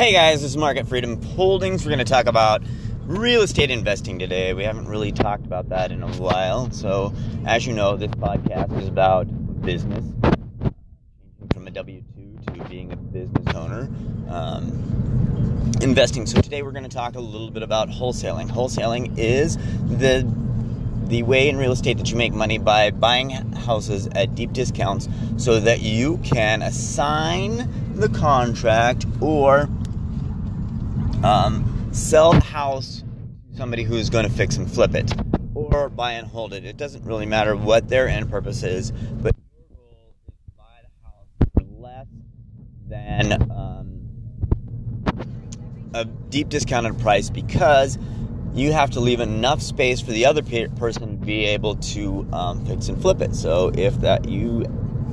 Hey guys, this is Market Freedom Holdings. We're going to talk about real estate investing today. We haven't really talked about that in a while. So, as you know, this podcast is about business, from a W 2 to being a business owner, um, investing. So, today we're going to talk a little bit about wholesaling. Wholesaling is the the way in real estate that you make money by buying houses at deep discounts so that you can assign the contract or um, sell the house to somebody who is going to fix and flip it or buy and hold it. It doesn't really matter what their end purpose is, but your goal is to buy the house for less than um, a deep discounted price because you have to leave enough space for the other pe- person to be able to um, fix and flip it. So if that you,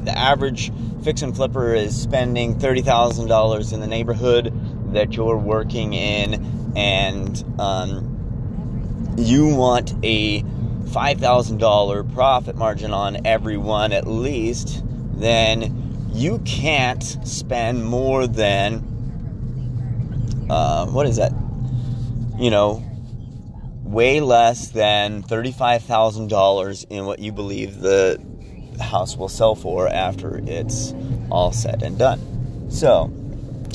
the average fix and flipper is spending thirty thousand dollars in the neighborhood that you're working in, and um, you want a five thousand dollar profit margin on every one at least, then you can't spend more than uh, what is that? You know, way less than $35,000 in what you believe the house will sell for after it's all said and done. So,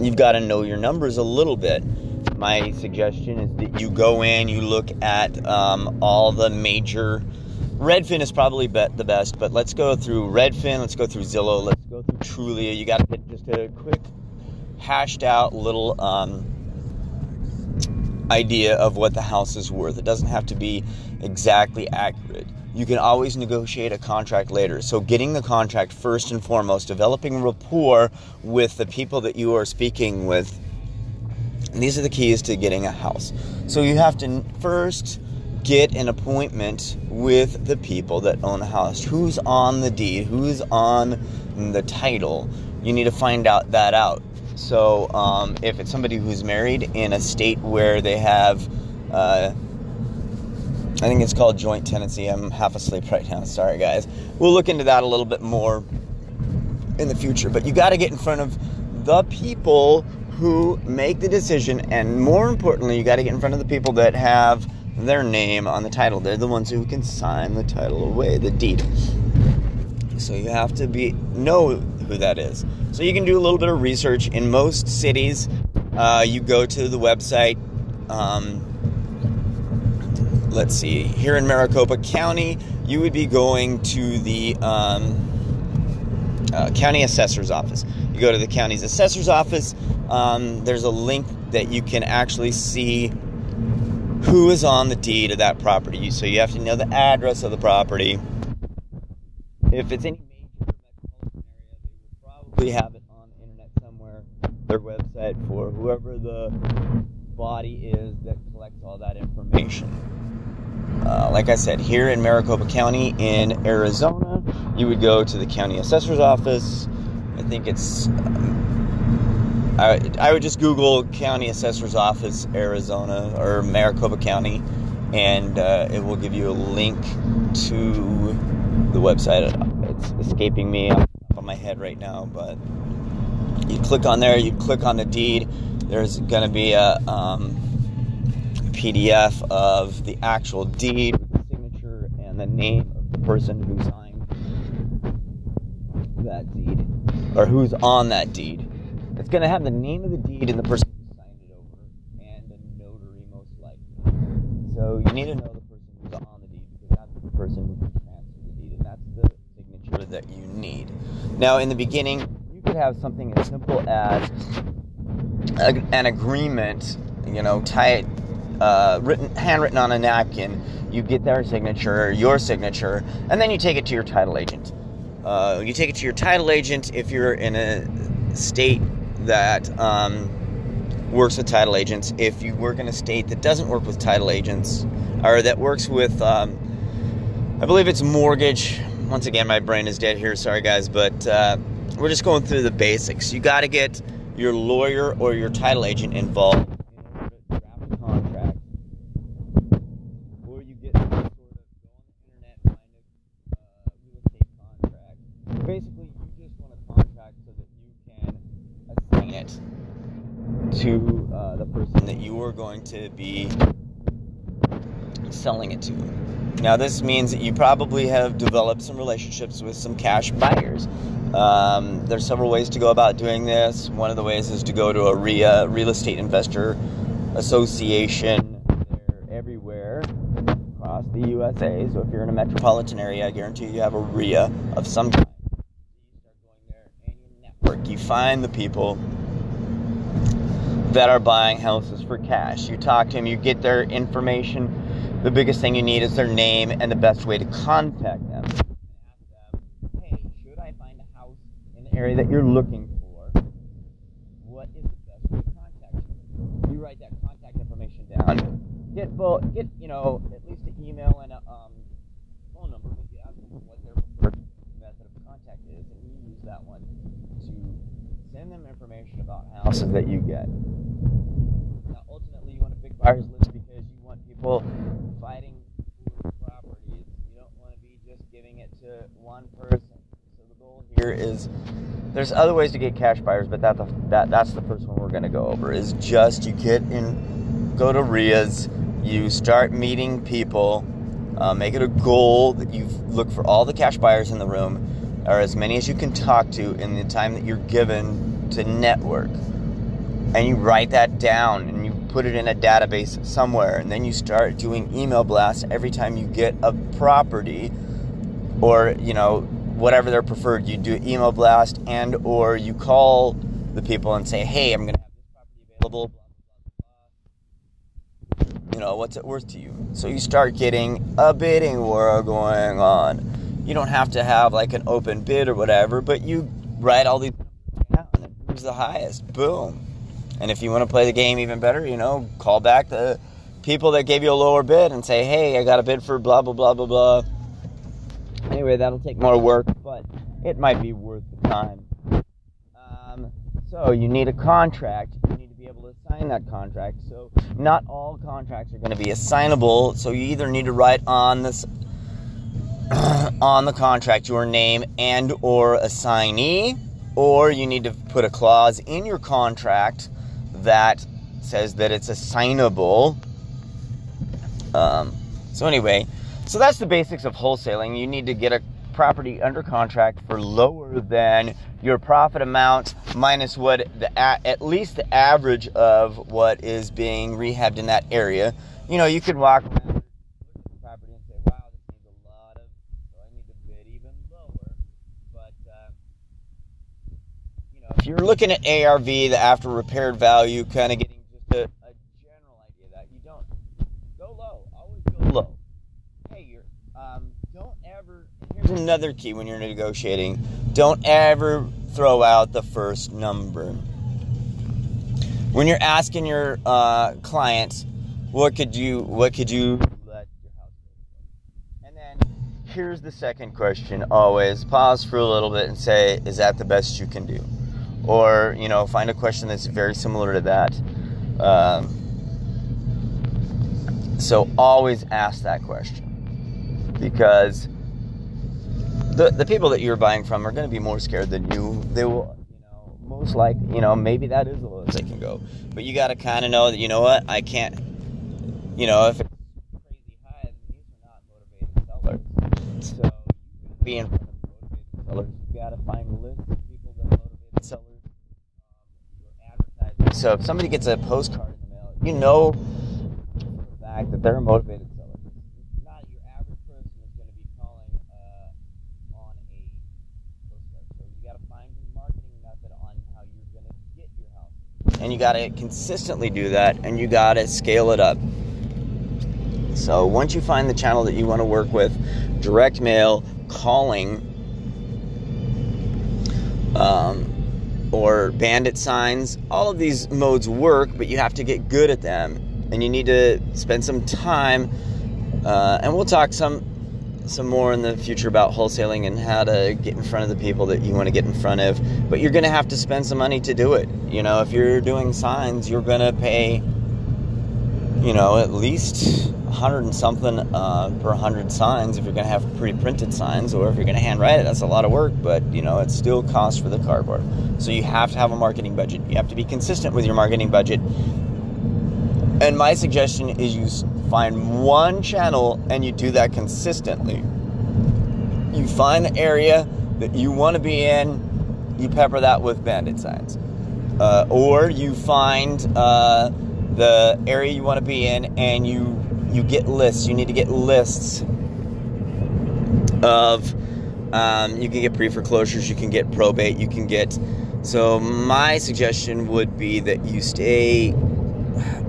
you've got to know your numbers a little bit. My suggestion is that you go in, you look at um, all the major. Redfin is probably the best, but let's go through Redfin, let's go through Zillow, let's go through Trulia. You got to get just a quick, hashed out little um, idea of what the house is worth. It doesn't have to be exactly accurate. You can always negotiate a contract later. So, getting the contract first and foremost, developing rapport with the people that you are speaking with. These are the keys to getting a house. So, you have to first get an appointment with the people that own the house. Who's on the deed? Who's on the title? You need to find out that out. So um, if it's somebody who's married in a state where they have, uh, I think it's called joint tenancy. I'm half asleep right now. Sorry, guys. We'll look into that a little bit more in the future. But you got to get in front of the people who make the decision, and more importantly, you got to get in front of the people that have their name on the title. They're the ones who can sign the title away, the deed. So you have to be know who that is. So you can do a little bit of research. In most cities, uh, you go to the website. Um, let's see. Here in Maricopa County, you would be going to the um, uh, county assessor's office. You go to the county's assessor's office. Um, there's a link that you can actually see who is on the deed of that property. So you have to know the address of the property. If it's any major metropolitan area, they will probably have it on the internet somewhere, their website for whoever the body is that collects all that information. Uh, like I said, here in Maricopa County in Arizona, you would go to the county assessor's office. I think it's. Um, I, I would just Google county assessor's office, Arizona, or Maricopa County, and uh, it will give you a link to the website. It's escaping me on my head right now, but you click on there, you click on the deed. There's going to be a um, PDF of the actual deed with the signature and the name of the person who signed that deed or who's on that deed. It's going to have the name of the deed and the person who signed it over and a notary, most likely. So you need to know the person who's on the deed because that's the person who can transfer the deed, and that's the signature that you need. Now, in the beginning, you could have something as simple as an agreement, you know, tie uh, written, handwritten on a napkin. You get their signature, your signature, and then you take it to your title agent. Uh, you take it to your title agent if you're in a state that um, works with title agents. If you work in a state that doesn't work with title agents, or that works with, um, I believe it's mortgage once again, my brain is dead here. Sorry, guys, but uh, we're just going through the basics. You got to get your lawyer or your title agent involved in order to draft a contract, or you get sort of go on the internet find a uh, real estate contract. Basically, you just want a contract so that you can assign it to uh, the person that you are going to be selling it to. Now, this means that you probably have developed some relationships with some cash buyers. Um, there's several ways to go about doing this. One of the ways is to go to a RIA, Real Estate Investor Association. They're everywhere across the USA. So if you're in a metropolitan area, I guarantee you have a RIA of some kind. You start going there and you network. You find the people that are buying houses for cash. You talk to them, you get their information the biggest thing you need is their name and the best way to contact them. Ask them, hey, should I find a house in the area that you're looking for? What is the best way to contact you? You write that contact information down. Get both, get you know at least an email and a um, phone number. If you ask them what their preferred method of contact is, and you use that one to send them information about houses that you get. Now, ultimately, you want a big buyer's list because you want people fighting for properties. You don't want to be just giving it to one person. So the goal here is there's other ways to get cash buyers, but that, that that's the first one we're going to go over is just you get in, go to RIAs, you start meeting people, uh, make it a goal that you look for all the cash buyers in the room, or as many as you can talk to in the time that you're given to network, and you write that down and you put it in a database somewhere, and then you start doing email blasts every time you get a property or, you know, whatever they're preferred. You do email blast and or you call the people and say, hey, I'm going to have this property available. You know, what's it worth to you? So you start getting a bidding war going on. You don't have to have like an open bid or whatever, but you write all these down and who's the highest. Boom and if you want to play the game even better, you know, call back the people that gave you a lower bid and say, hey, I got a bid for blah, blah, blah, blah, blah. Anyway, that'll take more work, but it might be worth the time. Um, so you need a contract. You need to be able to sign that contract. So not all contracts are going to be assignable. So you either need to write on this on the contract your name and or assignee, or you need to put a clause in your contract that says that it's assignable. Um, so anyway, so that's the basics of wholesaling. You need to get a property under contract for lower than your profit amount minus what the at least the average of what is being rehabbed in that area. You know, you could walk around look at the property and say, "Wow, this needs a lot of. So I need to bid even lower." But uh, you know, if you're looking at ARV, the after repaired value, kind of getting just a, a general idea that you don't go low, always go low. Hey, you're um, don't ever. Here's another key when you're negotiating: don't ever throw out the first number. When you're asking your uh, clients, what could you, what could you let your house go? And then here's the second question: always pause for a little bit and say, is that the best you can do? Or you know find a question that's very similar to that. Um, so always ask that question. Because the, the people that you're buying from are going to be more scared than you. They will you know most like you know maybe that is the lowest they can go. But you got to kind of know that you know what? I can't you know if it's crazy high these are not motivated sellers. So you be in front of motivated sellers you got to find lists of people that motivated sellers so if somebody gets a postcard in the mail, you know the fact that they're a motivated seller. Not your average person is going to be calling uh, on a postcard. So you got to find a marketing method on how you're going to get your house. And you got to consistently do that, and you got to scale it up. So once you find the channel that you want to work with, direct mail, calling, um, or bandit signs. All of these modes work, but you have to get good at them, and you need to spend some time. Uh, and we'll talk some some more in the future about wholesaling and how to get in front of the people that you want to get in front of. But you're going to have to spend some money to do it. You know, if you're doing signs, you're going to pay, you know, at least hundred and something uh, per hundred signs if you're going to have pre-printed signs, or if you're going to handwrite it, that's a lot of work. But you know, it still costs for the cardboard. So you have to have a marketing budget. You have to be consistent with your marketing budget. And my suggestion is you find one channel and you do that consistently. You find the area that you want to be in, you pepper that with bandit signs. Uh, or you find uh, the area you want to be in and you you get lists. You need to get lists of. Um, you can get pre foreclosures. You can get probate. You can get. So my suggestion would be that you stay.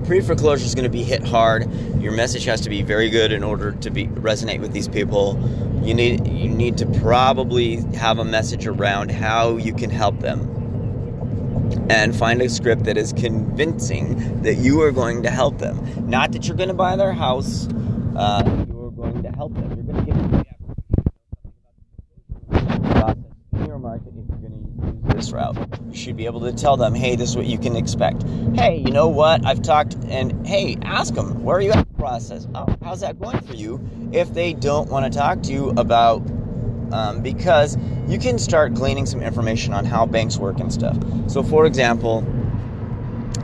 Pre foreclosure is going to be hit hard. Your message has to be very good in order to be resonate with these people. You need you need to probably have a message around how you can help them and find a script that is convincing that you are going to help them. Not that you're going to buy their house, uh, you're going to help them. You're going to give them in your market if you're going to use this route. You should be able to tell them, hey, this is what you can expect. Hey, you know what? I've talked, and hey, ask them, where are you at process? Oh, how's that going for you? If they don't want to talk to you about um, because you can start gleaning some information on how banks work and stuff. So, for example,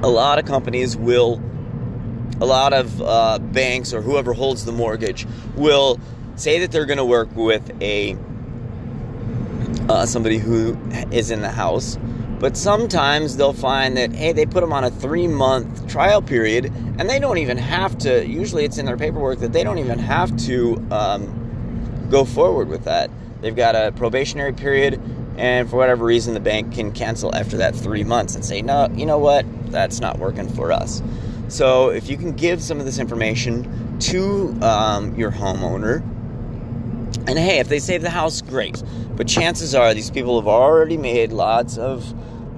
a lot of companies will, a lot of uh, banks or whoever holds the mortgage will say that they're going to work with a uh, somebody who is in the house. But sometimes they'll find that, hey, they put them on a three month trial period and they don't even have to, usually it's in their paperwork that they don't even have to um, go forward with that. They've got a probationary period, and for whatever reason, the bank can cancel after that three months and say, no, you know what, that's not working for us. So if you can give some of this information to um, your homeowner, and hey, if they save the house, great. But chances are these people have already made lots of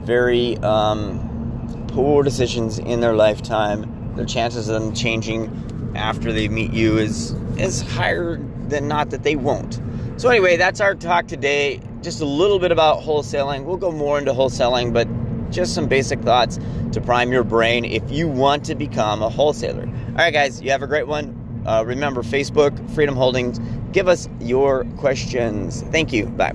very um, poor decisions in their lifetime. Their chances of them changing after they meet you is is higher than not that they won't. So, anyway, that's our talk today. Just a little bit about wholesaling. We'll go more into wholesaling, but just some basic thoughts to prime your brain if you want to become a wholesaler. All right, guys, you have a great one. Uh, remember, Facebook, Freedom Holdings. Give us your questions. Thank you. Bye.